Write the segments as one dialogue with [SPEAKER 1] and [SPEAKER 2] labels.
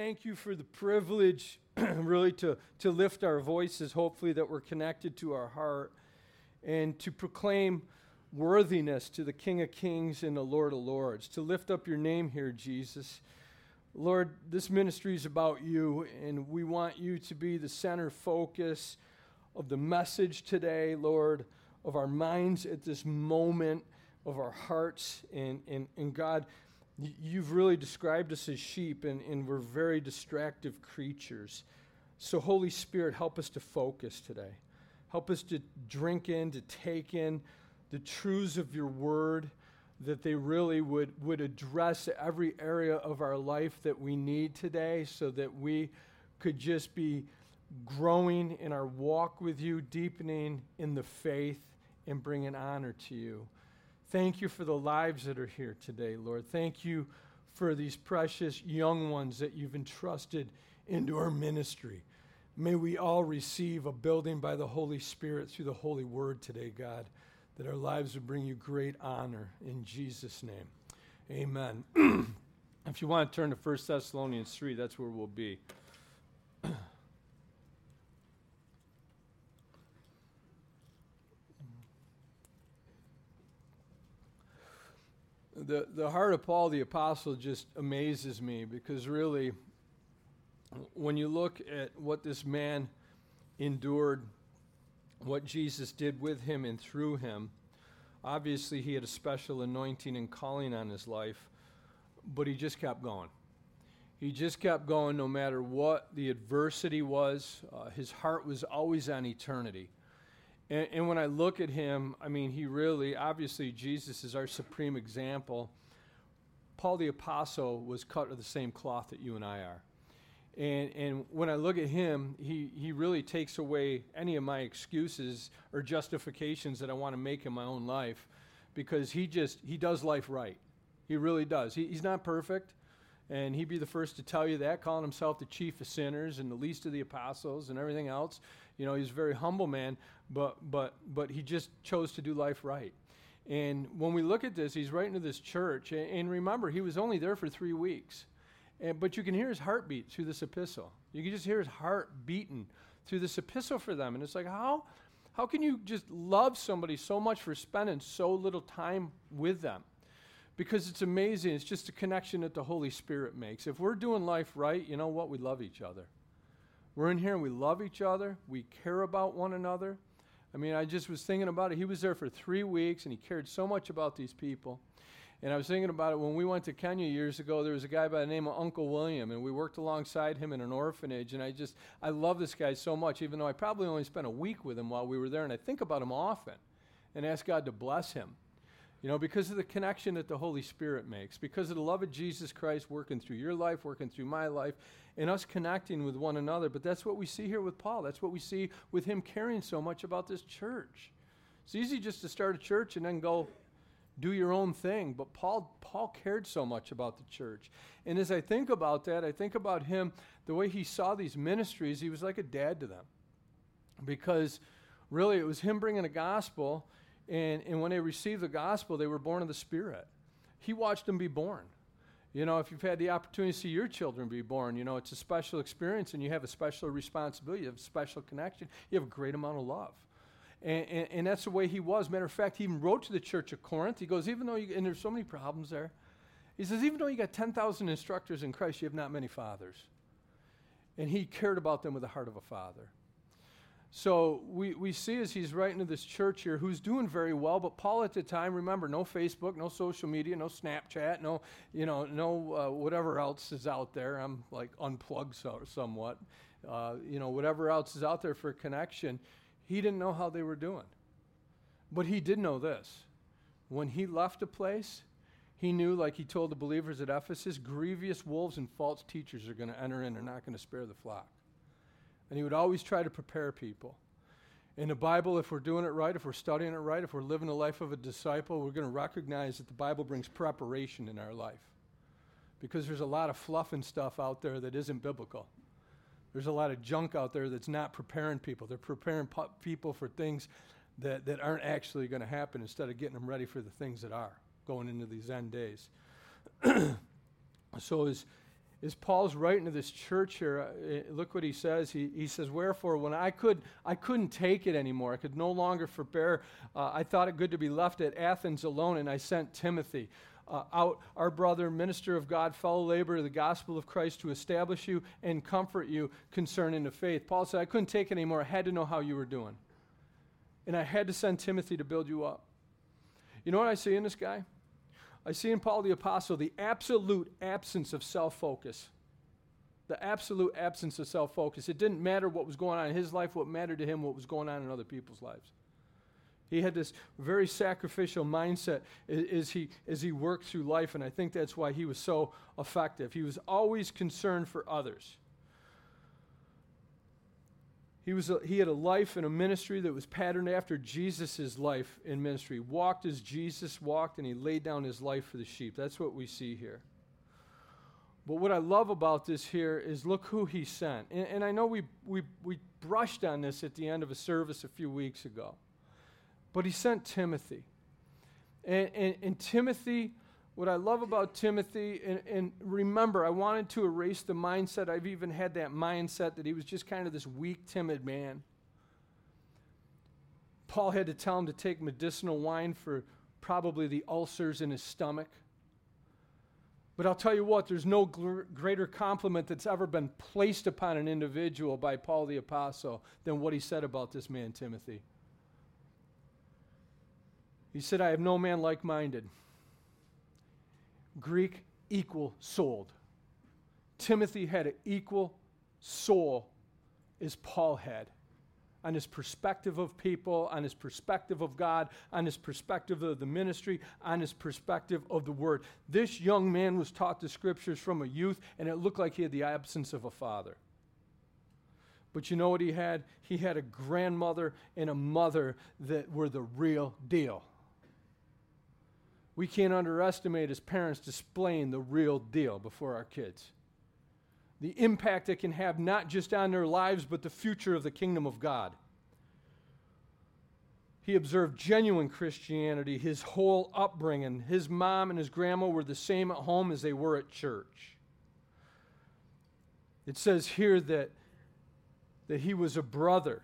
[SPEAKER 1] thank you for the privilege, really, to, to lift our voices, hopefully, that we're connected to our heart, and to proclaim worthiness to the King of Kings and the Lord of Lords, to lift up your name here, Jesus. Lord, this ministry is about you, and we want you to be the center focus of the message today, Lord, of our minds at this moment, of our hearts. And, and, and God, you've really described us as sheep, and, and we're very distractive creatures. So, Holy Spirit, help us to focus today. Help us to drink in, to take in the truths of your word that they really would, would address every area of our life that we need today so that we could just be growing in our walk with you, deepening in the faith, and bringing honor to you. Thank you for the lives that are here today, Lord. Thank you for these precious young ones that you've entrusted into our ministry. May we all receive a building by the Holy Spirit through the Holy Word today, God that our lives would bring you great honor in Jesus' name. Amen. if you want to turn to 1 Thessalonians 3, that's where we'll be. The, the heart of Paul the Apostle just amazes me because really, when you look at what this man endured what Jesus did with him and through him. Obviously, he had a special anointing and calling on his life, but he just kept going. He just kept going no matter what the adversity was. Uh, his heart was always on eternity. And, and when I look at him, I mean, he really, obviously, Jesus is our supreme example. Paul the Apostle was cut of the same cloth that you and I are. And, and when I look at him, he, he really takes away any of my excuses or justifications that I want to make in my own life because he just, he does life right. He really does. He, he's not perfect, and he'd be the first to tell you that, calling himself the chief of sinners and the least of the apostles and everything else. You know, he's a very humble man, but, but, but he just chose to do life right. And when we look at this, he's writing to this church, and, and remember, he was only there for three weeks. And, but you can hear his heartbeat through this epistle. You can just hear his heart beating through this epistle for them. And it's like, how, how can you just love somebody so much for spending so little time with them? Because it's amazing. It's just a connection that the Holy Spirit makes. If we're doing life right, you know what? We love each other. We're in here and we love each other. We care about one another. I mean, I just was thinking about it. He was there for three weeks and he cared so much about these people. And I was thinking about it when we went to Kenya years ago. There was a guy by the name of Uncle William, and we worked alongside him in an orphanage. And I just, I love this guy so much, even though I probably only spent a week with him while we were there. And I think about him often and ask God to bless him. You know, because of the connection that the Holy Spirit makes, because of the love of Jesus Christ working through your life, working through my life, and us connecting with one another. But that's what we see here with Paul. That's what we see with him caring so much about this church. It's easy just to start a church and then go do your own thing. But Paul, Paul cared so much about the church. And as I think about that, I think about him, the way he saw these ministries, he was like a dad to them. Because really, it was him bringing the gospel, and, and when they received the gospel, they were born of the Spirit. He watched them be born. You know, if you've had the opportunity to see your children be born, you know, it's a special experience and you have a special responsibility, you have a special connection, you have a great amount of love. And, and, and, that's the way he was. Matter of fact, he even wrote to the church of Corinth. He goes, even though, you, and there's so many problems there, he says, even though you got 10,000 instructors in Christ, you have not many fathers. And he cared about them with the heart of a father. So we, we see as he's writing to this church here who's doing very well, but Paul at the time, remember, no Facebook, no social media, no Snapchat, no, you know, no uh, whatever else is out there. I'm like unplugged so, somewhat. Uh, you know, whatever else is out there for connection. He didn't know how they were doing. But he did know this. When he left a place, he knew, like he told the believers at Ephesus, grievous wolves and false teachers are going to enter in. They're not going to spare the flock. And he would always try to prepare people. In the Bible, if we're doing it right, if we're studying it right, if we're living the life of a disciple, we're going to recognize that the Bible brings preparation in our life. Because there's a lot of fluff and stuff out there that isn't biblical. There's a lot of junk out there that's not preparing people. They're preparing pu- people for things that, that aren't actually going to happen instead of getting them ready for the things that are going into these end days. so as, is Paul's writing to this church here. Uh, look what he says. He, he says, Wherefore, when I, could, I couldn't take it anymore, I could no longer forbear, uh, I thought it good to be left at Athens alone, and I sent Timothy. Uh, out, our brother, minister of God, fellow laborer of the gospel of Christ, to establish you and comfort you concerning the faith. Paul said, I couldn't take it anymore. I had to know how you were doing. And I had to send Timothy to build you up. You know what I see in this guy? I see in Paul the Apostle the absolute absence of self focus. The absolute absence of self focus. It didn't matter what was going on in his life, what mattered to him, what was going on in other people's lives. He had this very sacrificial mindset as he, as he worked through life, and I think that's why he was so effective. He was always concerned for others. He, was a, he had a life and a ministry that was patterned after Jesus' life in ministry. Walked as Jesus walked, and he laid down his life for the sheep. That's what we see here. But what I love about this here is look who he sent. And, and I know we, we, we brushed on this at the end of a service a few weeks ago. But he sent Timothy. And, and, and Timothy what I love about Timothy, and, and, remember, I wanted to erase the mindset. I've even had that mindset that he was just kind of this weak, timid man. Paul had to tell him to take medicinal wine for probably the ulcers in his stomach. But I'll tell you what, there's no gr- greater compliment that's ever been placed upon an individual by Paul the Apostle than what he said about this man, Timothy. He said, I have no man like minded Greek equal souled. Timothy had an equal soul as Paul had on his perspective of people, on his perspective of God, on his perspective of the ministry, on his perspective of the word. This young man was taught the scriptures from a youth, and it looked like he had the absence of a father. But you know what he had? He had a grandmother and a mother that were the real deal. We can't underestimate as parents displaying the real deal before our kids. The impact it can have not just on their lives, but the future of the kingdom of God. He observed genuine Christianity his whole upbringing. His mom and his grandma were the same at home as they were at church. It says here that, that he was a brother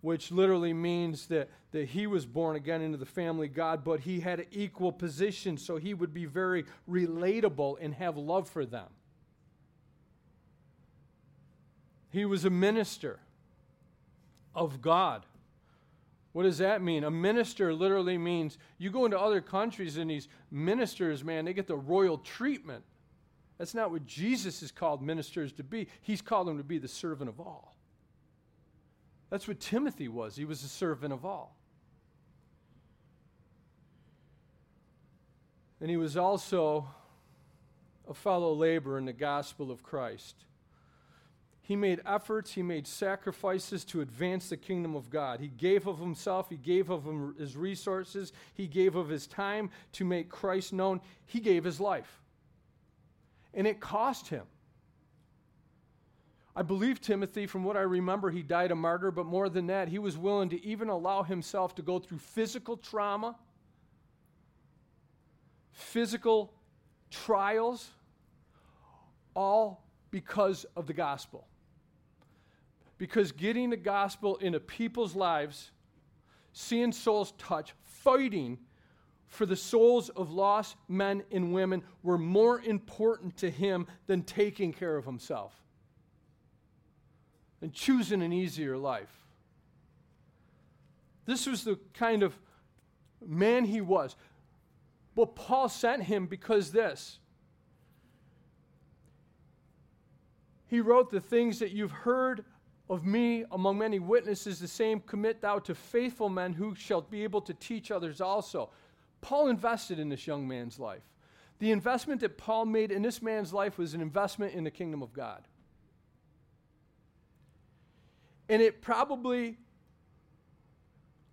[SPEAKER 1] which literally means that, that he was born again into the family God, but he had an equal position, so he would be very relatable and have love for them. He was a minister of God. What does that mean? A minister literally means you go into other countries and these ministers, man, they get the royal treatment. That's not what Jesus has called ministers to be. He's called them to be the servant of all. That's what Timothy was. He was a servant of all. And he was also a fellow laborer in the gospel of Christ. He made efforts, he made sacrifices to advance the kingdom of God. He gave of himself, he gave of his resources, he gave of his time to make Christ known. He gave his life. And it cost him. I believe Timothy, from what I remember, he died a martyr, but more than that, he was willing to even allow himself to go through physical trauma, physical trials, all because of the gospel. Because getting the gospel into people's lives, seeing souls touch, fighting for the souls of lost men and women were more important to him than taking care of himself and choosing an easier life. This was the kind of man he was. But Paul sent him because this. He wrote the things that you've heard of me among many witnesses, the same commit thou to faithful men who shall be able to teach others also. Paul invested in this young man's life. The investment that Paul made in this man's life was an investment in the kingdom of God. And it probably,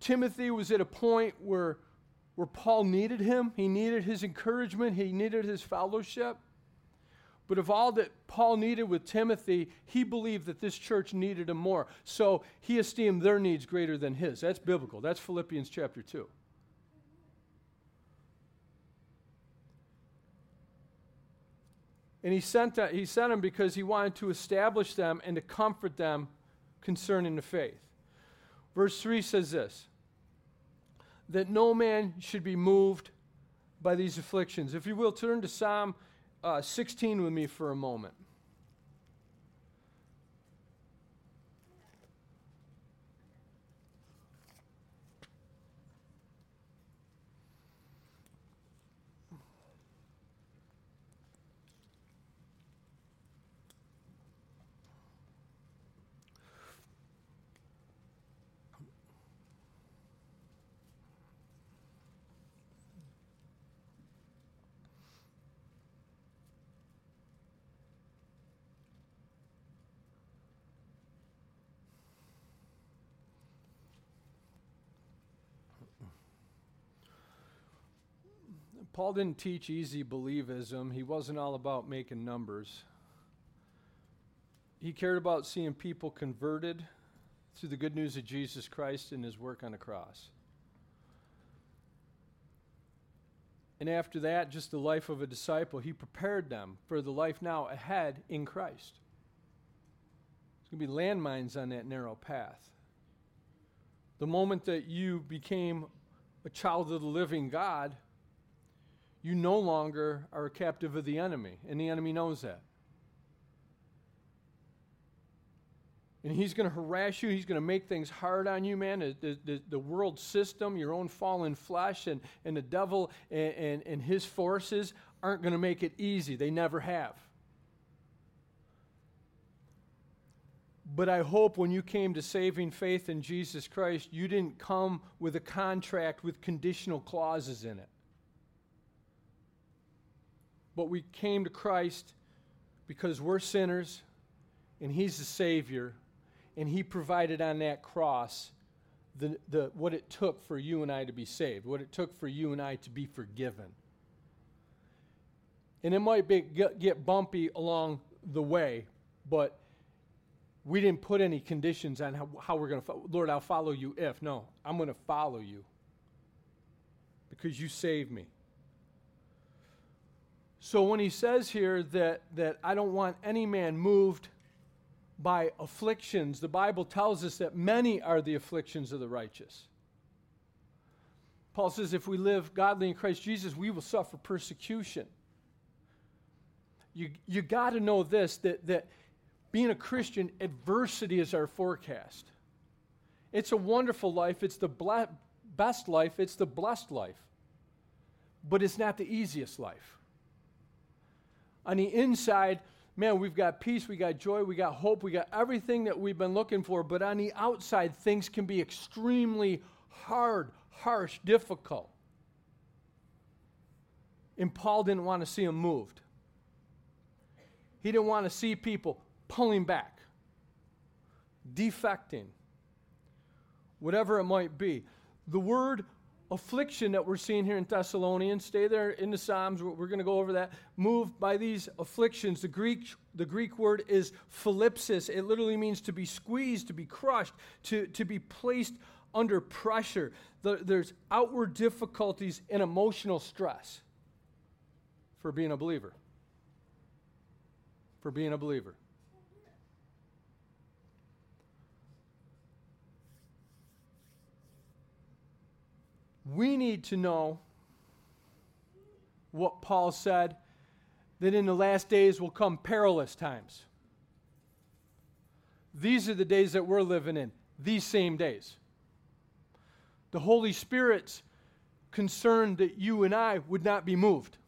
[SPEAKER 1] Timothy was at a point where, where Paul needed him. He needed his encouragement, he needed his fellowship. But of all that Paul needed with Timothy, he believed that this church needed him more. So he esteemed their needs greater than his. That's biblical. That's Philippians chapter 2. And he sent, that, he sent them because he wanted to establish them and to comfort them concerning the faith. Verse 3 says this that no man should be moved by these afflictions. If you will, turn to Psalm uh, 16 with me for a moment. Paul didn't teach easy believism. He wasn't all about making numbers. He cared about seeing people converted through the good news of Jesus Christ and his work on the cross. And after that, just the life of a disciple, he prepared them for the life now ahead in Christ. There's going to be landmines on that narrow path. The moment that you became a child of the living God, you no longer are a captive of the enemy, and the enemy knows that. And he's going to harass you. He's going to make things hard on you, man. The, the, the world system, your own fallen flesh, and, and the devil and, and, and his forces aren't going to make it easy. They never have. But I hope when you came to saving faith in Jesus Christ, you didn't come with a contract with conditional clauses in it but we came to Christ because we're sinners and He's the Savior, and He provided on that cross the, the, what it took for you and I to be saved, what it took for you and I to be forgiven. And it might be, get, get bumpy along the way, but we didn't put any conditions on how, how we're going to, Lord, I'll follow you if. No, I'm going to follow you because you saved me. So when he says here that, that I don't want any man moved by afflictions, the Bible tells us that many are the afflictions of the righteous. Paul says if we live godly in Christ Jesus, we will suffer persecution. You, you got to know this that, that being a Christian, adversity is our forecast. It's a wonderful life, it's the ble- best life, it's the blessed life, but it's not the easiest life. On the inside, man, we've got peace, we got joy, we got hope, we got everything that we've been looking for. But on the outside, things can be extremely hard, harsh, difficult. And Paul didn't want to see them moved. He didn't want to see people pulling back, defecting, whatever it might be. The word affliction that we're seeing here in Thessalonians, stay there in the Psalms, we're going to go over that. Moved by these afflictions. The Greek, the Greek word is thlipsis. It literally means to be squeezed, to be crushed, to, to be placed under pressure. The, there's outward difficulties and emotional stress for being a believer. For being a believer. We need to know what Paul said that in the last days will come perilous times. These are the days that we're living in, these same days. The Holy Spirit's concerned that you and I would not be moved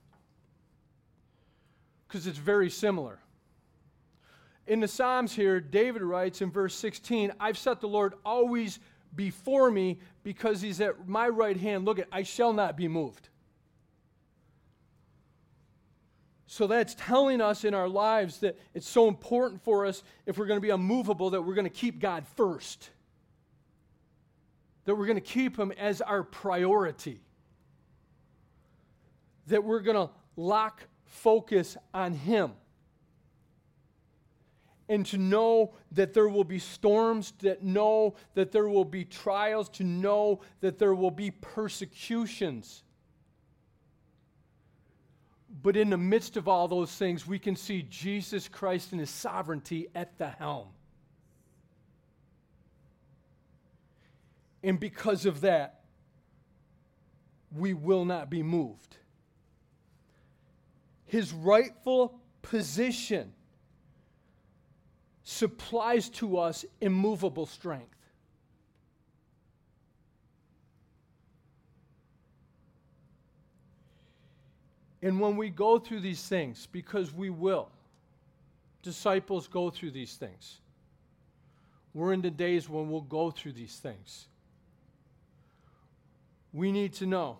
[SPEAKER 1] because it's very similar. In the Psalms here, David writes in verse 16, I've set the Lord always before me because he's at my right hand. Look at, I shall not be moved. So that's telling us in our lives that it's so important for us, if we're going to be unmovable, that we're going to keep God first. That we're going to keep Him as our priority. That we're going to lock focus on Him and to know that there will be storms, that know that there will be trials, to know that there will be persecutions. But in the midst of all those things, we can see Jesus Christ and his sovereignty at the helm. And because of that, we will not be moved. His rightful position supplies to us immovable strength. And when we go through these things, because we will, disciples go through these things. We're in the days when we'll go through these things. We need to know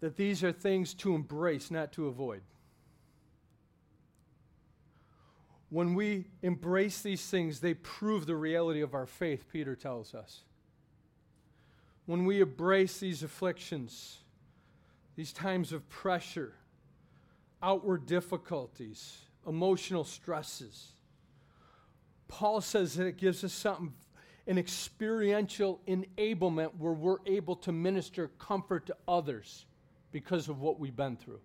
[SPEAKER 1] that these are things to embrace, not to avoid. When we embrace these things, they prove the reality of our faith, Peter tells us. When we embrace these afflictions, these times of pressure, outward difficulties, emotional stresses. Paul says that it gives us something, an experiential enablement where we're able to minister comfort to others because of what we've been through.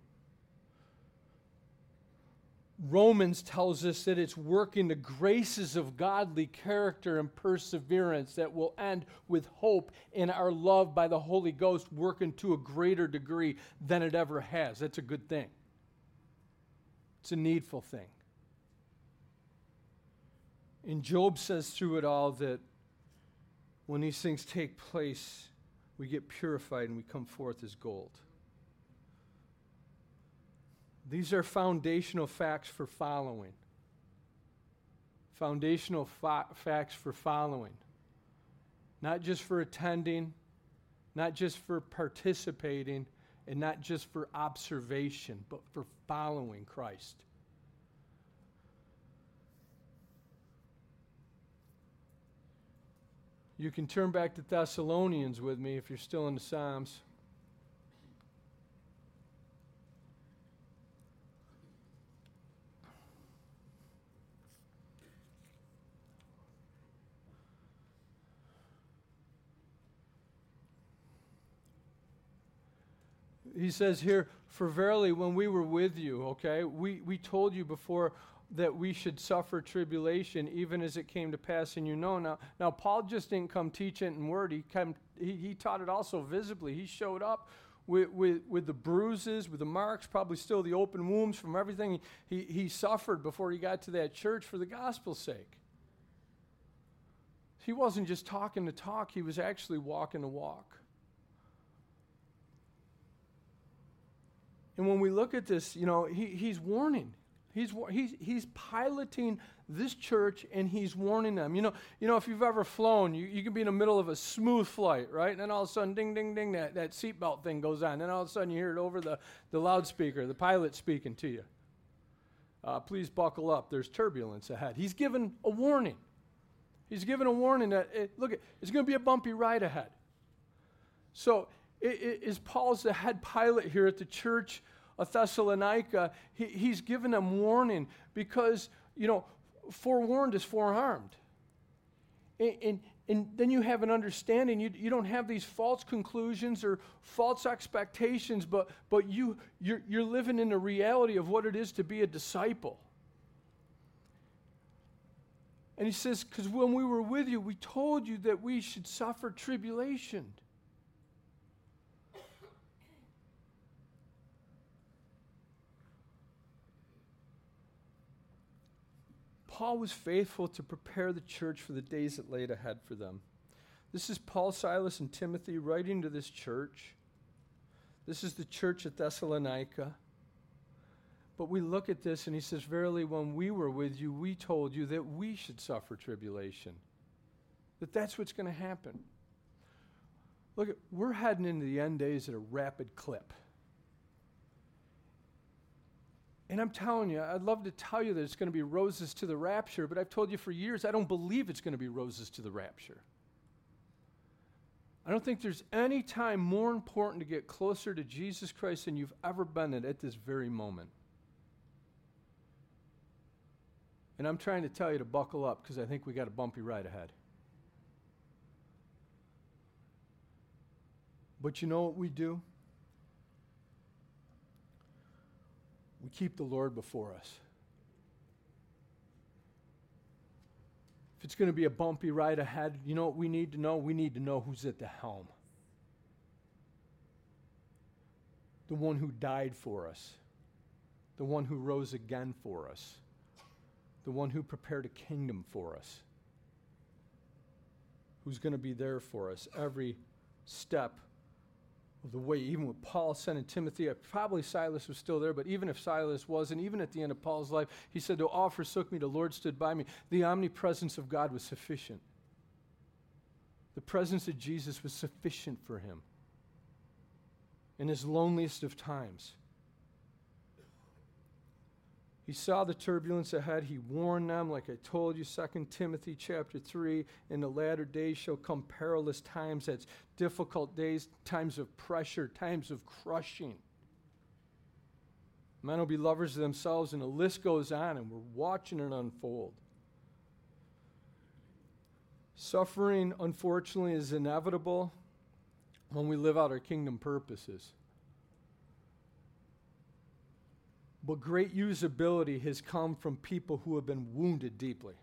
[SPEAKER 1] Romans tells us that it's working the graces of godly character and perseverance that will end with hope in our love by the Holy Ghost working to a greater degree than it ever has. That's a good thing, it's a needful thing. And Job says through it all that when these things take place, we get purified and we come forth as gold. These are foundational facts for following. Foundational fa- facts for following. Not just for attending, not just for participating, and not just for observation, but for following Christ. You can turn back to Thessalonians with me if you're still in the Psalms. He says here, For verily, when we were with you, okay, we, we told you before that we should suffer tribulation, even as it came to pass, and you know. Now, now Paul just didn't come teach it in word, he, came, he, he taught it also visibly. He showed up with, with, with the bruises, with the marks, probably still the open wounds from everything he, he suffered before he got to that church for the gospel's sake. He wasn't just talking to talk, he was actually walking the walk. And when we look at this, you know, he, he's warning. He's, he's, he's piloting this church and he's warning them. You know, you know if you've ever flown, you, you can be in the middle of a smooth flight, right? And then all of a sudden, ding, ding, ding, that, that seatbelt thing goes on. And then all of a sudden, you hear it over the, the loudspeaker, the pilot speaking to you. Uh, please buckle up. There's turbulence ahead. He's given a warning. He's given a warning that, it, look, it's going to be a bumpy ride ahead. So is Paul's the head pilot here at the church of Thessalonica. He, he's given them warning because, you know, forewarned is forearmed. And, and, and then you have an understanding. You, you don't have these false conclusions or false expectations, but, but you, you're, you're living in the reality of what it is to be a disciple. And he says, Because when we were with you, we told you that we should suffer tribulation. Paul was faithful to prepare the church for the days that laid ahead for them. This is Paul, Silas, and Timothy writing to this church. This is the church at Thessalonica. But we look at this and he says, Verily, when we were with you, we told you that we should suffer tribulation. That that's what's going to happen. Look, we're heading into the end days at a rapid clip. And I'm telling you, I'd love to tell you that it's going to be roses to the rapture, but I've told you for years I don't believe it's going to be roses to the rapture. I don't think there's any time more important to get closer to Jesus Christ than you've ever been at, at this very moment. And I'm trying to tell you to buckle up because I think we got a bumpy ride ahead. But you know what we do? We keep the Lord before us. If it's going to be a bumpy ride ahead, you know what we need to know? We need to know who's at the helm. The one who died for us, the one who rose again for us, the one who prepared a kingdom for us, who's going to be there for us every step the way. Even with Paul sending Timothy, probably Silas was still there, but even if Silas wasn't, even at the end of Paul's life, he said, Though all forsook me, the Lord stood by me. The omnipresence of God was sufficient. The presence of Jesus was sufficient for him in his loneliest of times. He saw the turbulence ahead. He warned them, like I told you, 2 Timothy chapter 3, in the latter days shall come perilous times. That's difficult days, times of pressure, times of crushing. Men will be lovers of themselves, and the list goes on, and we're watching it unfold. Suffering, unfortunately, is inevitable when we live out our kingdom purposes. But great usability has come from people who have been wounded deeply.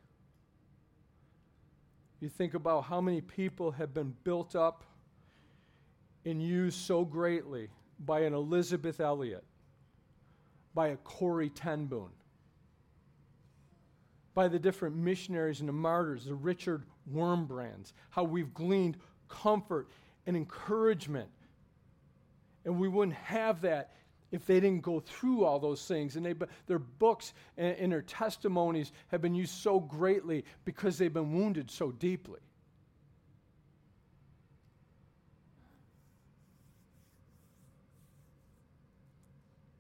[SPEAKER 1] You think about how many people have been built up and used so greatly by an Elisabeth Elliot, by a Corrie ten Boom, by the different missionaries and the martyrs, the Richard Wurmbrands, how we've gleaned comfort and encouragement. And we wouldn't have that if they didn't go through all those things. And they, their books and, and their testimonies have been used so greatly because they've been wounded so deeply.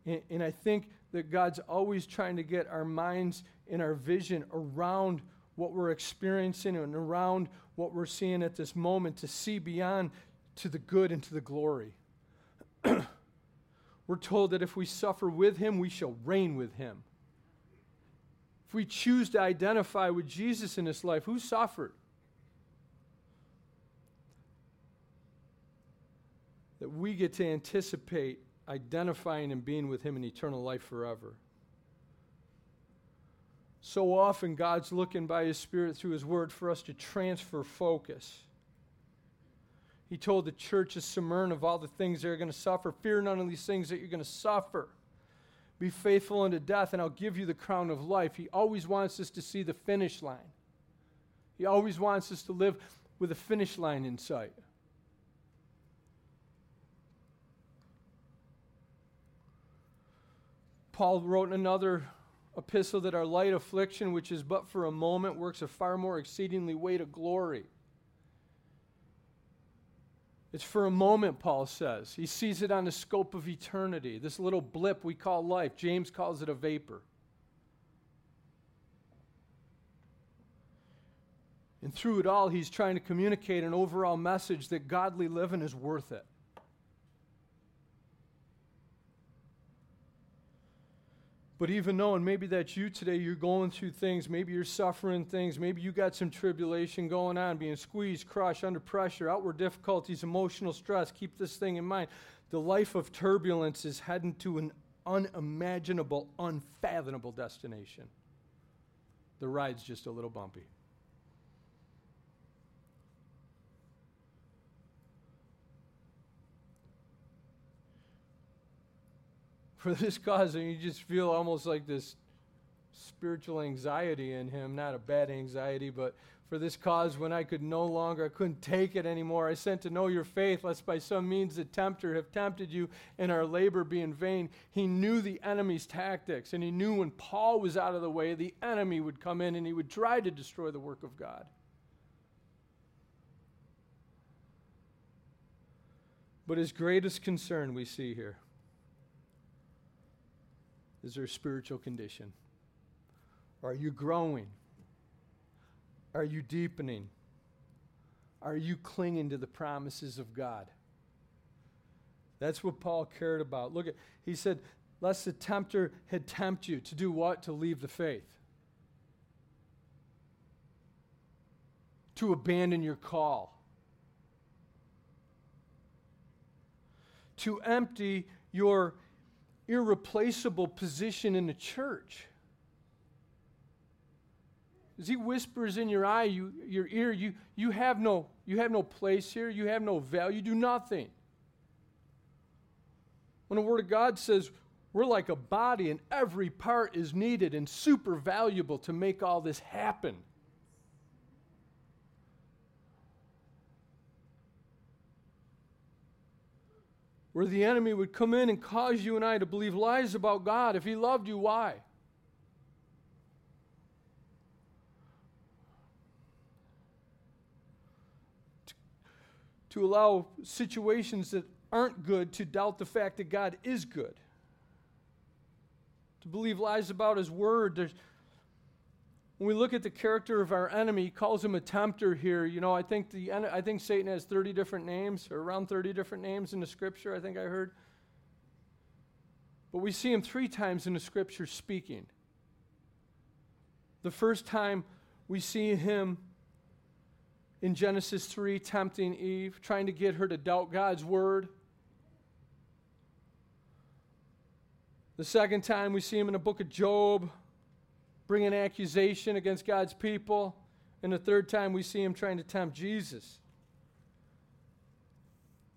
[SPEAKER 1] And, and I think that God's always trying to get our minds and our vision around what we're experiencing and around what we're seeing at this moment to see beyond to the good and to the glory. We're told that if we suffer with him, we shall reign with him. If we choose to identify with Jesus in this life, who suffered? That we get to anticipate identifying and being with him in eternal life forever. So often, God's looking by his Spirit through his word for us to transfer focus he told the church of Smyrna of all the things they're going to suffer. Fear none of these things that you're going to suffer. Be faithful unto death, and I'll give you the crown of life. He always wants us to see the finish line. He always wants us to live with a finish line in sight. Paul wrote in another epistle that our light affliction, which is but for a moment, works a far more exceedingly weight of glory. It's for a moment, Paul says. He sees it on the scope of eternity. This little blip we call life. James calls it a vapor. And through it all, he's trying to communicate an overall message that godly living is worth it. But even knowing maybe that's you today, you're going through things, maybe you're suffering things, maybe you got some tribulation going on, being squeezed, crushed, under pressure, outward difficulties, emotional stress. Keep this thing in mind. The life of turbulence is heading to an unimaginable, unfathomable destination. The ride's just a little bumpy. For this cause, and you just feel almost like this spiritual anxiety in him, not a bad anxiety, but for this cause when I could no longer, I couldn't take it anymore. I sent to know your faith, lest by some means the tempter have tempted you and our labor be in vain. He knew the enemy's tactics, and he knew when Paul was out of the way, the enemy would come in and he would try to destroy the work of God. But his greatest concern we see here is their spiritual condition? Are you growing? Are you deepening? Are you clinging to the promises of God? That's what Paul cared about. Look at he said, lest the tempter had tempt you to do what? To leave the faith. To abandon your call. To empty your irreplaceable position in the church. As he whispers in your eye, you, your ear, you, you, have no, you have no place here, you have no value, you do nothing. When the Word of God says we're like a body and every part is needed and super valuable to make all this happen. Where the enemy would come in and cause you and I to believe lies about God. If he loved you, why? to allow situations that aren't good to doubt the fact that God is good. To believe lies about His Word. There's, when we look at the character of our enemy, he calls him a tempter here. You know, I think, the, I think Satan has 30 different names, or around 30 different names in the Scripture, I think I heard. But we see him three times in the Scripture speaking. The first time we see him in Genesis 3, tempting Eve, trying to get her to doubt God's word. The second time we see him in the book of Job, bringing accusation against God's people. And the third time we see him trying to tempt Jesus.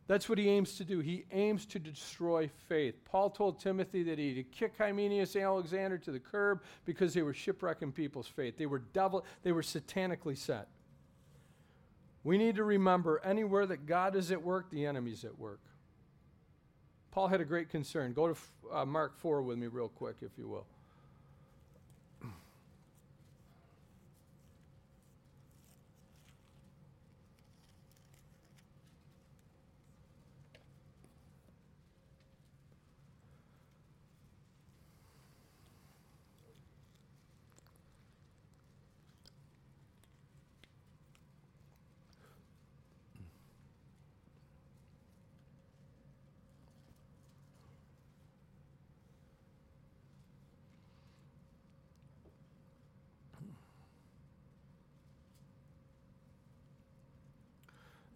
[SPEAKER 1] That's what he aims to do. He aims to destroy faith. Paul told Timothy that he would kick Hymenaeus and Alexander to the curb because they were shipwrecking people's faith. They were devil, they were satanically set. We need to remember anywhere that God is at work, the enemy's at work. Paul had a great concern. Go to uh, Mark 4 with me, real quick, if you will.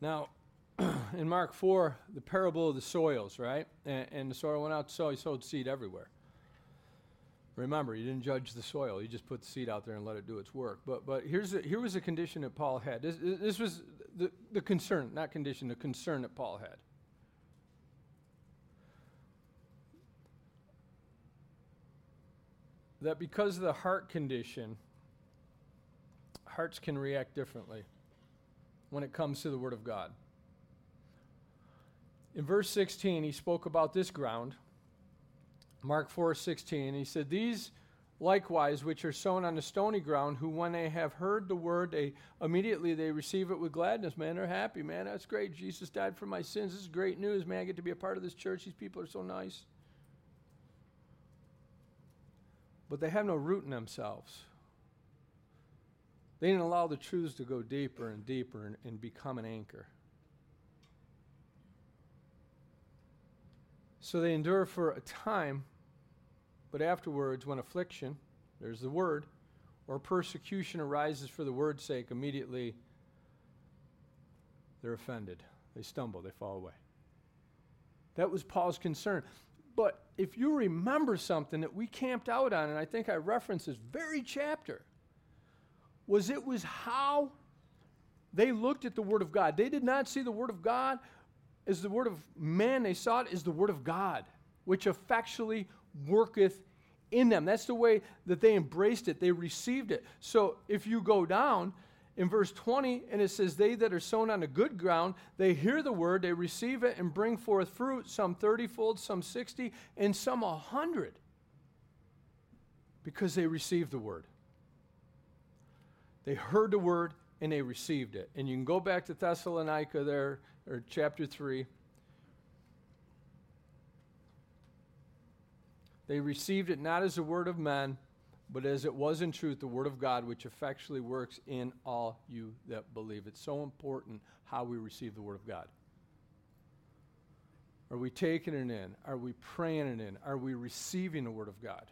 [SPEAKER 1] Now, in Mark 4, the parable of the soils, right? And, and, the soil went out to sow, he sowed seed everywhere. Remember, he didn't judge the soil, he just put the seed out there and let it do its work. But, but here's here was a condition that Paul had. This, this was the, the concern, not condition, the concern that Paul had. That because of the heart condition, hearts can react differently when it comes to the Word of God. In verse 16, he spoke about this ground. Mark 4 16, he said, These likewise which are sown on the stony ground, who when they have heard the word, they immediately they receive it with gladness, man. They're happy, man. That's great. Jesus died for my sins. This is great news, man. I get to be a part of this church. These people are so nice. But they have no root in themselves. They didn't allow the truths to go deeper and deeper and, and become an anchor. So they endure for a time, but afterwards, when affliction, there's the word, or persecution arises for the word's sake, immediately they're offended. They stumble, they fall away. That was Paul's concern. But if you remember something that we camped out on, and I think I referenced this very chapter, was it was how they looked at the Word of God. They did not see the Word of God as the Word of man, they saw it as the Word of God, which effectually worketh in them. That's the way that they embraced it, they received it. So if you go down, in verse 20, and it says, They that are sown on a good ground, they hear the word, they receive it, and bring forth fruit, some 30 fold, some 60, and some a 100, because they received the word. They heard the word and they received it. And you can go back to Thessalonica there, or chapter 3. They received it not as a word of men, but as it was in truth, the word of God, which effectually works in all you that believe. It's so important how we receive the word of God. Are we taking it in? Are we praying it in? Are we receiving the word of God?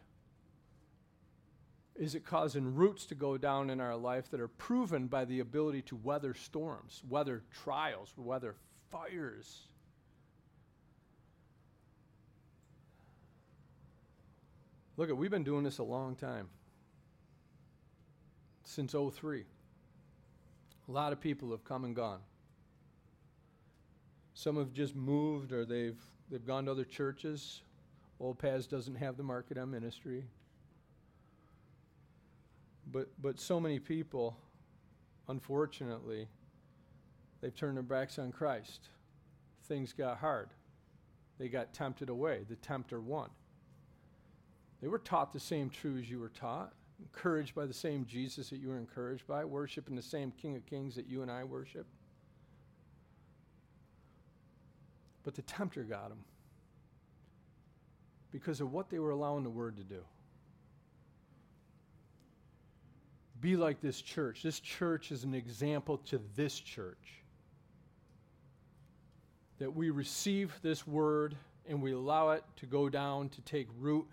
[SPEAKER 1] Is it causing roots to go down in our life that are proven by the ability to weather storms, weather trials, weather fires. Look, we've been doing this a long time. Since 03. A lot of people have come and gone. Some have just moved or they've they've gone to other churches. Old Paths doesn't have the Market on ministry. But but so many people, unfortunately, they've turned their backs on Christ. Things got hard. They got tempted away. The tempter won. They were taught the same truths you were taught, encouraged by the same Jesus that you were encouraged by, worshiping the same King of Kings that you and I worship. But the tempter got them because of what they were allowing the word to do. Be like this church. This church is an example to this church. That we receive this word and we allow it to go down to take root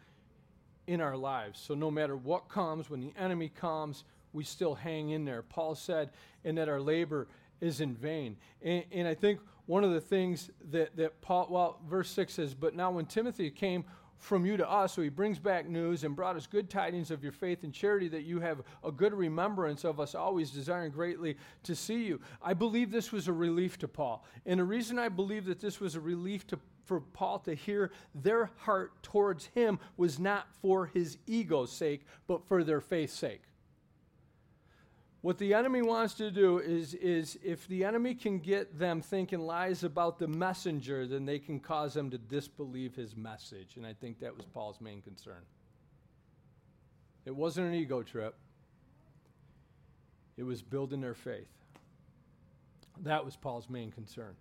[SPEAKER 1] in our lives. So no matter what comes, when the enemy comes, we still hang in there. Paul said, and that our labor is in vain. And, and, I think one of the things that, that Paul, well, verse 6 says, But now when Timothy came from you to us, so he brings back news and brought us good tidings of your faith and charity, that you have a good remembrance of us, always desiring greatly to see you. I believe this was a relief to Paul. And the reason I believe that this was a relief to for Paul to hear their heart towards him was not for his ego's sake, but for their faith's sake. What the enemy wants to do is, is if the enemy can get them thinking lies about the messenger, then they can cause them to disbelieve his message. And I think that was Paul's main concern. It wasn't an ego trip, it was building their faith. That was Paul's main concern.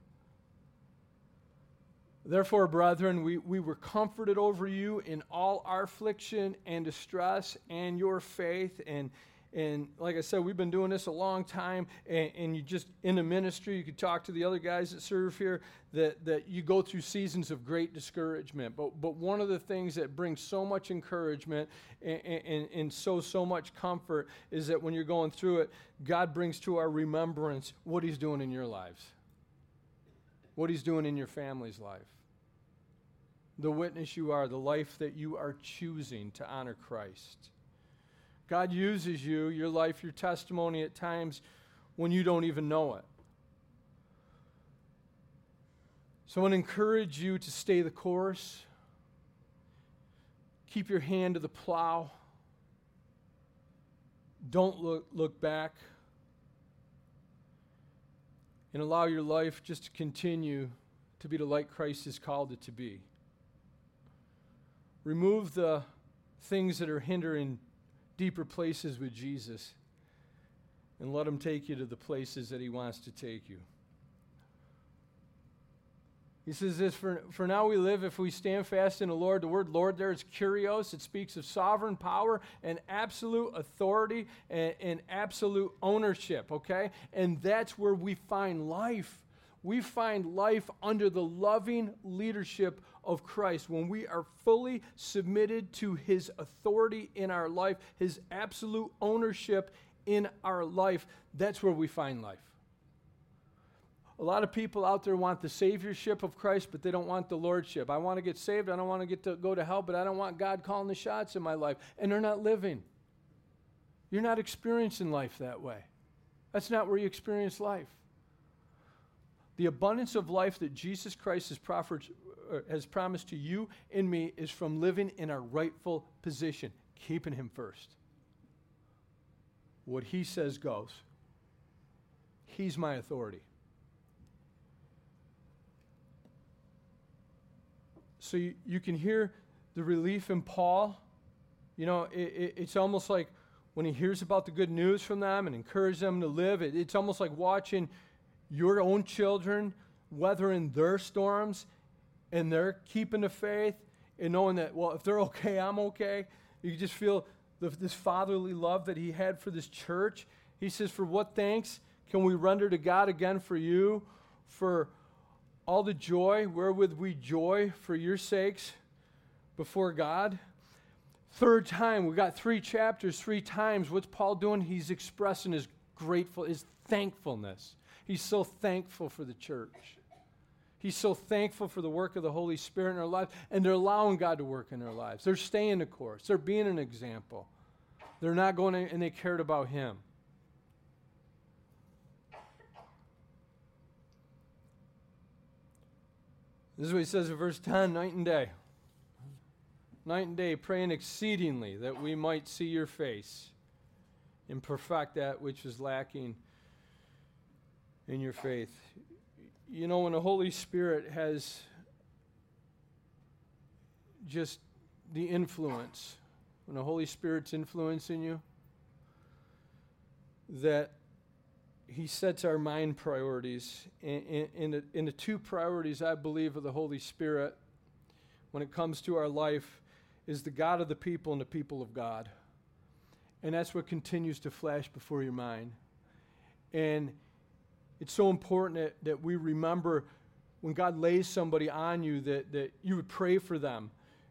[SPEAKER 1] Therefore, brethren, we, we were comforted over you in all our affliction and distress and your faith. And, and like I said, we've been doing this a long time. And, and you just, in the ministry, you could talk to the other guys that serve here, that, that you go through seasons of great discouragement. But, but one of the things that brings so much encouragement and, and, and so, so much comfort is that when you're going through it, God brings to our remembrance what He's doing in your lives what he's doing in your family's life the witness you are, the life that you are choosing to honor Christ. God uses you, your life, your testimony at times when you don't even know it. So I want to encourage you to stay the course. Keep your hand to the plow. Don't look, look back. And allow your life just to continue to be the light Christ has called it to be. Remove the things that are hindering deeper places with Jesus and let Him take you to the places that He wants to take you. He says this for, for now we live if we stand fast in the Lord. The word Lord there is kurios. It speaks of sovereign power and absolute authority and, and absolute ownership, okay? And that's where we find life. We find life under the loving leadership of Christ, when we are fully submitted to his authority in our life, his absolute ownership in our life, that's where we find life. A lot of people out there want the saviorship of Christ, but they don't want the lordship. I want to get saved. I don't want to get to go to hell, but I don't want God calling the shots in my life. And they're not living. You're not experiencing life that way. That's not where you experience life. The abundance of life that Jesus Christ has proffered, uh, has promised to you and me is from living in our rightful position, keeping Him first. What He says goes. He's my authority. So you, you can hear the relief in Paul. You know, it, it, it's almost like when he hears about the good news from them and encourages them to live, it, it's almost like watching your own children weathering their storms and they're keeping the faith and knowing that, well, if they're okay, I'm okay. You just feel the, this fatherly love that he had for this church. He says, For what thanks can we render to God again for you, for all the joy wherewith we joy for your sakes before God? Third time, we got three chapters, three times. What's Paul doing? He's expressing his grateful, his thankfulness. He's so thankful for the church. He's so thankful for the work of the Holy Spirit in our lives, and they're allowing God to work in their lives. They're staying the course, they're being an example. They're not going and they cared about Him. This is what he says in verse 10 night and day. Night and day, praying exceedingly that we might see your face and perfect that which is lacking in your faith. You know, when the Holy Spirit has just the influence, when the Holy Spirit's influencing you, that he sets our mind priorities. In, the, in the two priorities, I believe, of the Holy Spirit when it comes to our life is the God of the people and the people of God. And that's what continues to flash before your mind. And it's so important that, that we remember when God lays somebody on you that, that you would pray for them.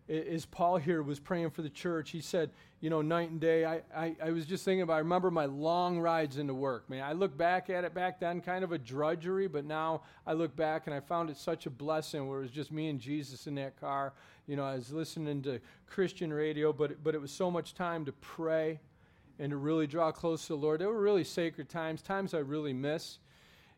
[SPEAKER 1] As Paul here was praying for the church, he said, you know, night and day. I, I, I was just thinking about, I remember my long rides into work. Man, I look back at it back then, kind of a drudgery, but now I look back and I found it such a blessing where it was just me and Jesus in that car. You know, I was listening to Christian radio, but, but it was so much time to pray and to really draw close to the Lord. They were really sacred times, times I really miss.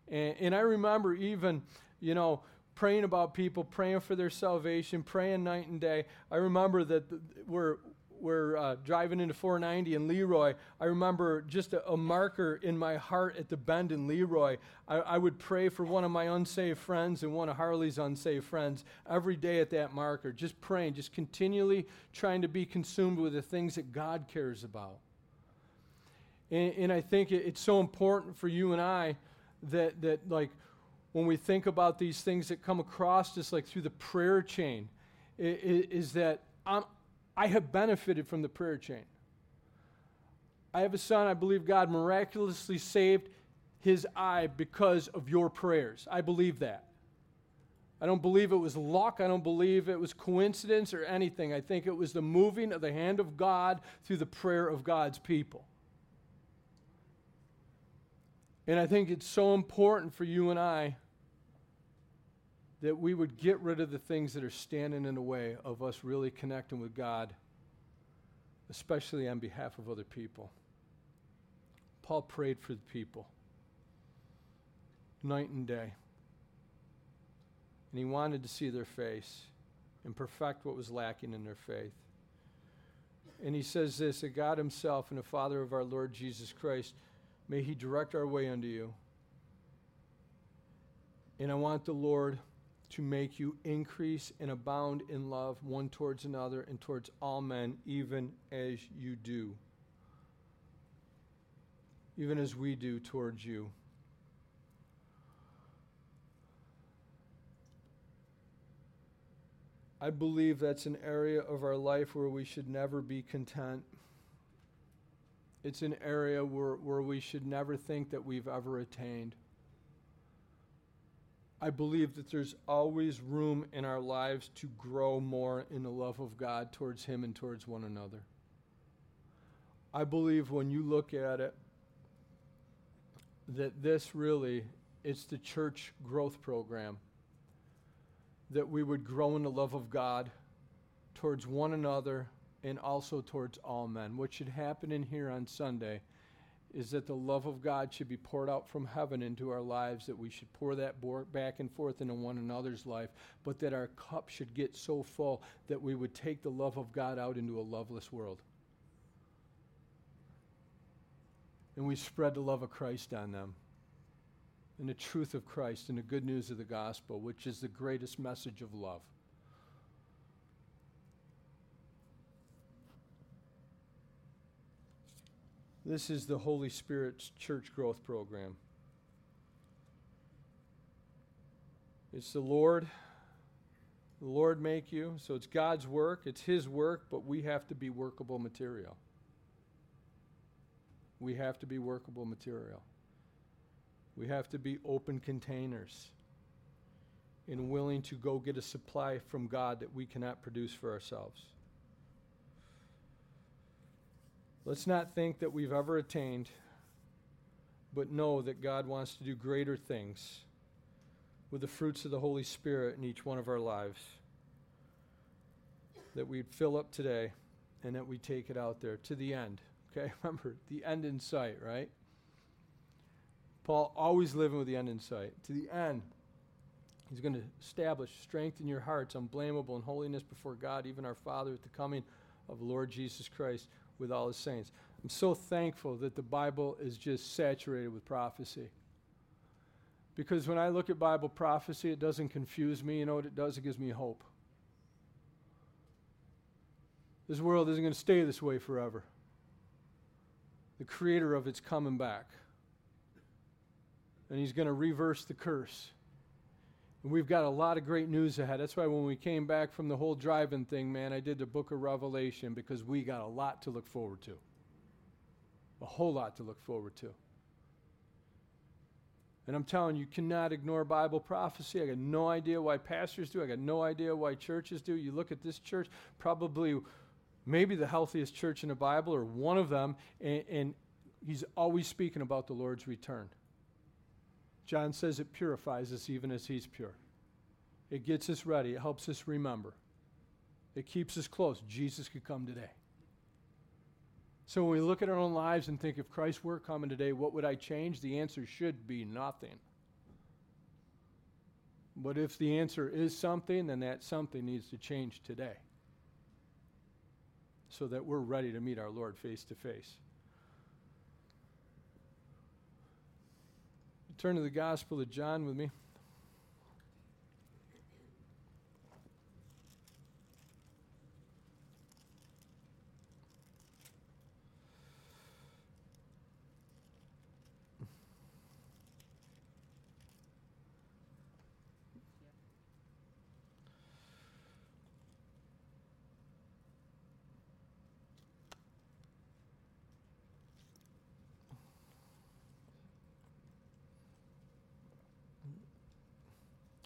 [SPEAKER 1] And, and I remember even, you know, praying about people, praying for their salvation, praying night and day. I remember that we're we're uh, driving into 490 in Leroy, I remember just a, a, marker in my heart at the bend in Leroy. I, I, would pray for one of my unsaved friends and one of Harley's unsaved friends every day at that marker, just praying, just continually trying to be consumed with the things that God cares about. And, and I think it, it's so important for you and I that, that, like, when we think about these things that come across us, like through the prayer chain, is that I'm, I have benefited from the prayer chain. I have a son, I believe God miraculously saved his eye because of your prayers. I believe that. I don't believe it was luck. I don't believe it was coincidence or anything. I think it was the moving of the hand of God through the prayer of God's people. And I think it's so important for you and I that we would get rid of the things that are standing in the way of us really connecting with God, especially on behalf of other people. Paul prayed for the people night and day. And he wanted to see their face and perfect what was lacking in their faith. And he says this that God Himself and the Father of our Lord Jesus Christ, may He direct our way unto you. And I want the Lord to make you increase and abound in love one towards another and towards all men, even as you do. Even as we do towards you. I believe that's an area of our life where we should never be content. It's an area where, where we should never think that we've ever attained. I believe that there's always room in our lives to grow more in the love of God towards Him and towards one another. I believe when you look at it, that this really it's the church growth program that we would grow in the love of God towards one another and also towards all men. What should happen in here on Sunday is that the love of God should be poured out from heaven into our lives, that we should pour that back and forth into one another's life, but that our cup should get so full that we would take the love of God out into a loveless world. And we spread the love of Christ on them and the truth of Christ and the good news of the gospel, which is the greatest message of love. This is the Holy Spirit's church growth program. It's the Lord. The Lord make you. So it's God's work, it's His work, but we have to be workable material. We have to be workable material. We have to be open containers and willing to go get a supply from God that we cannot produce for ourselves. Let's not think that we've ever attained, but know that God wants to do greater things with the fruits of the Holy Spirit in each one of our lives. That we'd fill up today and that we take it out there to the end. Okay? Remember, the end in sight, right? Paul always living with the end in sight. To the end, he's going to establish, strength in your hearts, unblameable in holiness before God, even our Father, at the coming of Lord Jesus Christ with all his saints. I'm so thankful that the Bible is just saturated with prophecy. Because when I look at Bible prophecy, it doesn't confuse me. You know what it does? It gives me hope. This world isn't going to stay this way forever. The creator of it's coming back. And he's going to reverse the curse. And we've got a lot of great news ahead. That's why when we came back from the whole driving thing, man, I did the book of Revelation because we got a lot to look forward to. A whole lot to look forward to. And I'm telling you, you cannot ignore Bible prophecy. I got no idea why pastors do. I got no idea why churches do. You look at this church, probably maybe the healthiest church in the Bible or one of them, and, and he's always speaking about the Lord's return. John says it purifies us even as he's pure. It gets us ready, it helps us remember, it keeps us close. Jesus could come today. So when we look at our own lives and think, if Christ were coming today, what would I change? The answer should be nothing. But if the answer is something, then that something needs to change today so that we're ready to meet our Lord face to face. Turn to the Gospel of John with me.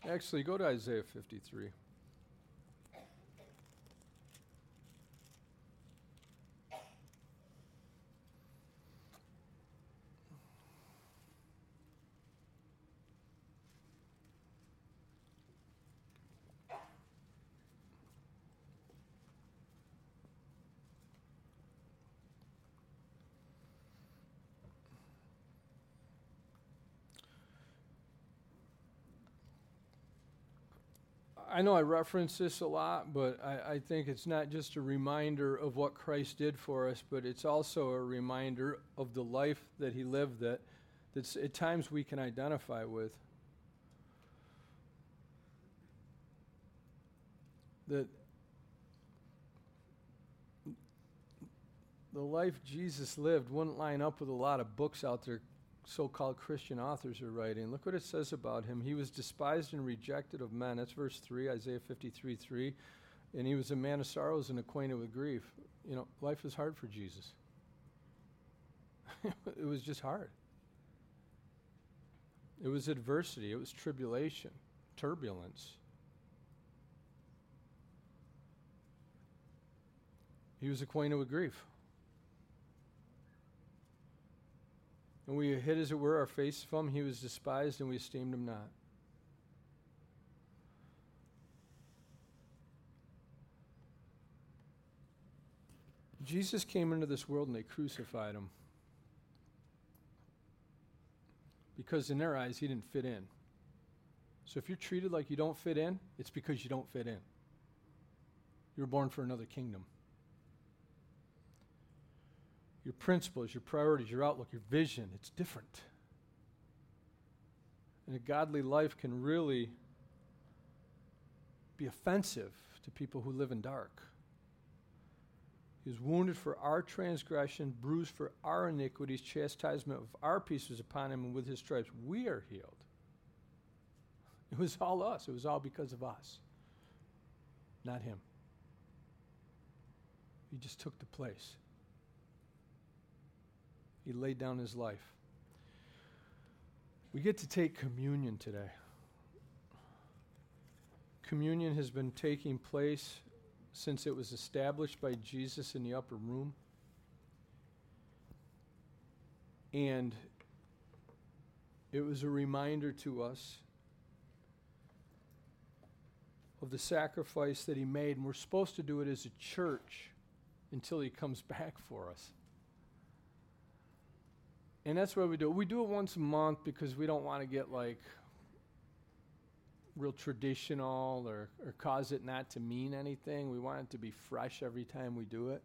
[SPEAKER 1] Actually, go to Isaiah 53. I know I reference this a lot, but I, I, think it's not just a reminder of what Christ did for us, but it's also a reminder of the life that he lived that that's at times we can identify with. That the life Jesus lived wouldn't line up with a lot of books out there so called Christian authors are writing. Look what it says about him. He was despised and rejected of men. That's verse 3, Isaiah 53 3. And he was a man of sorrows and acquainted with grief. You know, life is hard for Jesus. it was just hard. It was adversity, it was tribulation, turbulence. He was acquainted with grief. And we hid, as it were, our face from him. He was despised, and we esteemed him not. Jesus came into this world and they crucified him. Because in their eyes, he didn't fit in. So if you're treated like you don't fit in, it's because you don't fit in. You were born for another kingdom your principles, your priorities, your outlook, your vision. It's different. And a godly life can really be offensive to people who live in dark. He was wounded for our transgression, bruised for our iniquities, chastisement of our peace was upon him, and with his stripes we are healed. It was all us. It was all because of us, not him. He just took the place. He laid down his life. We get to take communion today. Communion has been taking place since it was established by Jesus in the upper room. And it was a reminder to us of the sacrifice that he made, and we're supposed to do it as a church until he comes back for us. And that's why we do it. We do it once a month because we don't want to get like real traditional or, or cause it not to mean anything. We want it to be fresh every time we do it.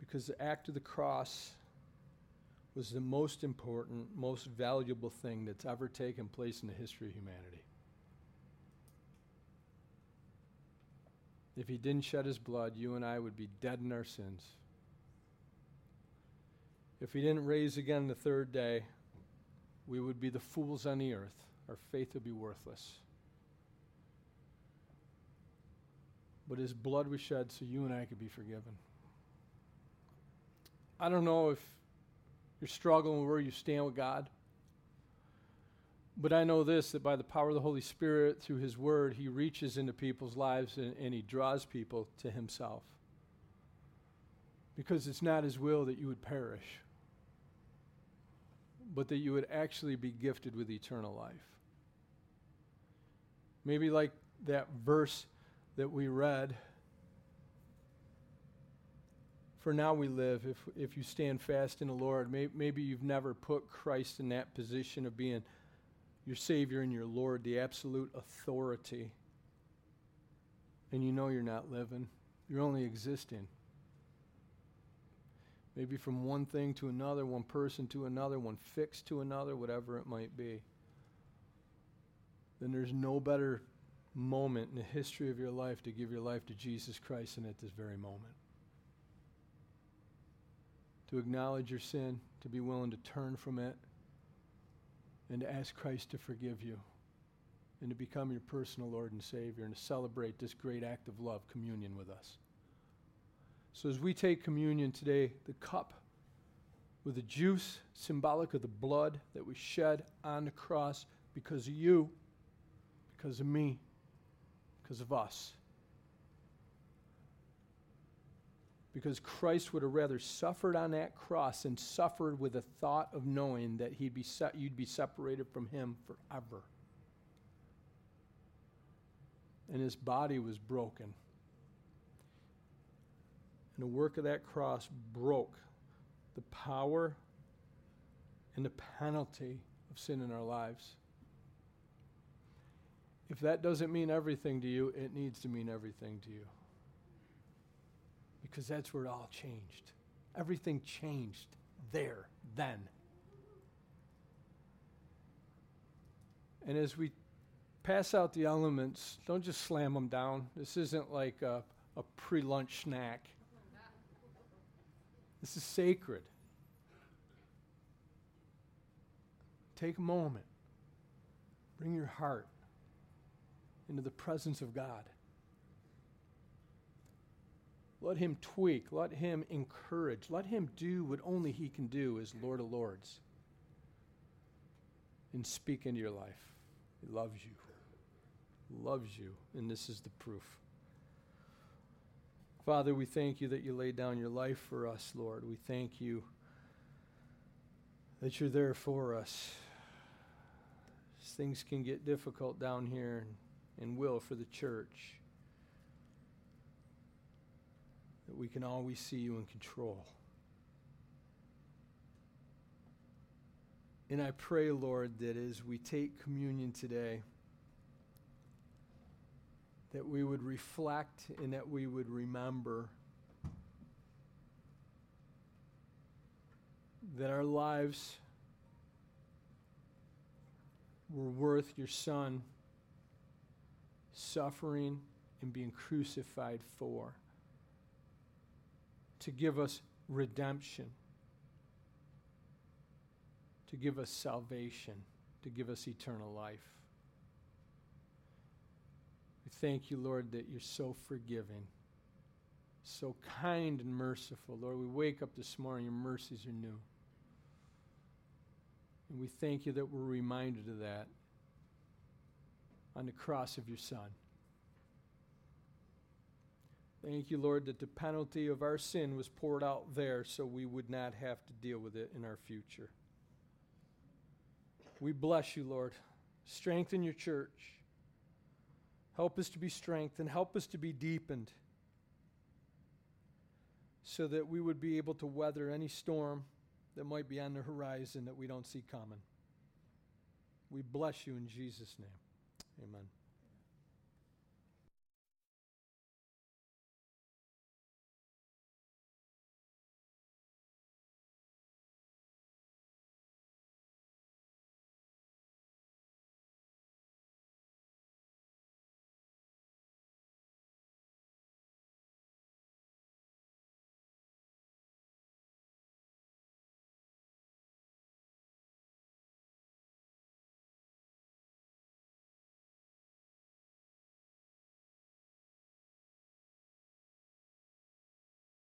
[SPEAKER 1] Because the act of the cross was the most important, most valuable thing that's ever taken place in the history of humanity. If he didn't shed his blood, you and I would be dead in our sins. If he didn't raise again the third day, we would be the fools on the earth. Our faith would be worthless. But his blood was shed so you and I could be forgiven. I don't know if you're struggling where you stand with God. But I know this that by the power of the Holy Spirit, through His Word, He reaches into people's lives and, and, He draws people to Himself. Because it's not His will that you would perish, but that you would actually be gifted with eternal life. Maybe like that verse that we read. For now we live, if, if you stand fast in the Lord. May, maybe you've never put Christ in that position of being your Savior and your Lord, the absolute authority. And you know you're not living, you're only existing. Maybe from one thing to another, one person to another, one fix to another, whatever it might be. Then there's no better moment in the history of your life to give your life to Jesus Christ than at this very moment. To acknowledge your sin, to be willing to turn from it and to ask Christ to forgive you and to become your personal Lord and Savior and to celebrate this great act of love, communion with us. So, as we take communion today, the cup with the juice, symbolic of the blood that was shed on the cross because of you, because of me, because of us. because Christ would have rather suffered on that cross and suffered with the thought of knowing that he'd be se- you'd be separated from him forever. And his body was broken. And the work of that cross broke the power and the penalty of sin in our lives. If that doesn't mean everything to you, it needs to mean everything to you because that's where it all changed. Everything changed there, then. And as we pass out the elements, don't just slam them down. This isn't like a, a pre lunch snack, this is sacred. Take a moment, bring your heart into the presence of God. Let him tweak. Let him encourage. Let him do what only he can do as Lord of Lords and speak into your life. He loves you. Loves you. And this is the proof. Father, we thank you that you laid down your life for us, Lord. We thank you that you're there for us. Things can get difficult down here and will for the church that we can always see you in control. And I pray, Lord, that as we take communion today, that we would reflect and that we would remember that our lives were worth your Son suffering and being crucified for to give us redemption, to give us salvation, to give us eternal life. We thank you, Lord, that you're so forgiving, so kind and merciful. Lord, we wake up this morning, your mercies are new. And we thank you that we're reminded of that on the cross of your Son. Thank you, Lord, that the penalty of our sin was poured out there so we would not have to deal with it in our future. We bless you, Lord. Strengthen your church. Help us to be strengthened. Help us to be deepened so that we would be able to weather any storm that might be on the horizon that we don't see coming. We bless you in Jesus' name. Amen.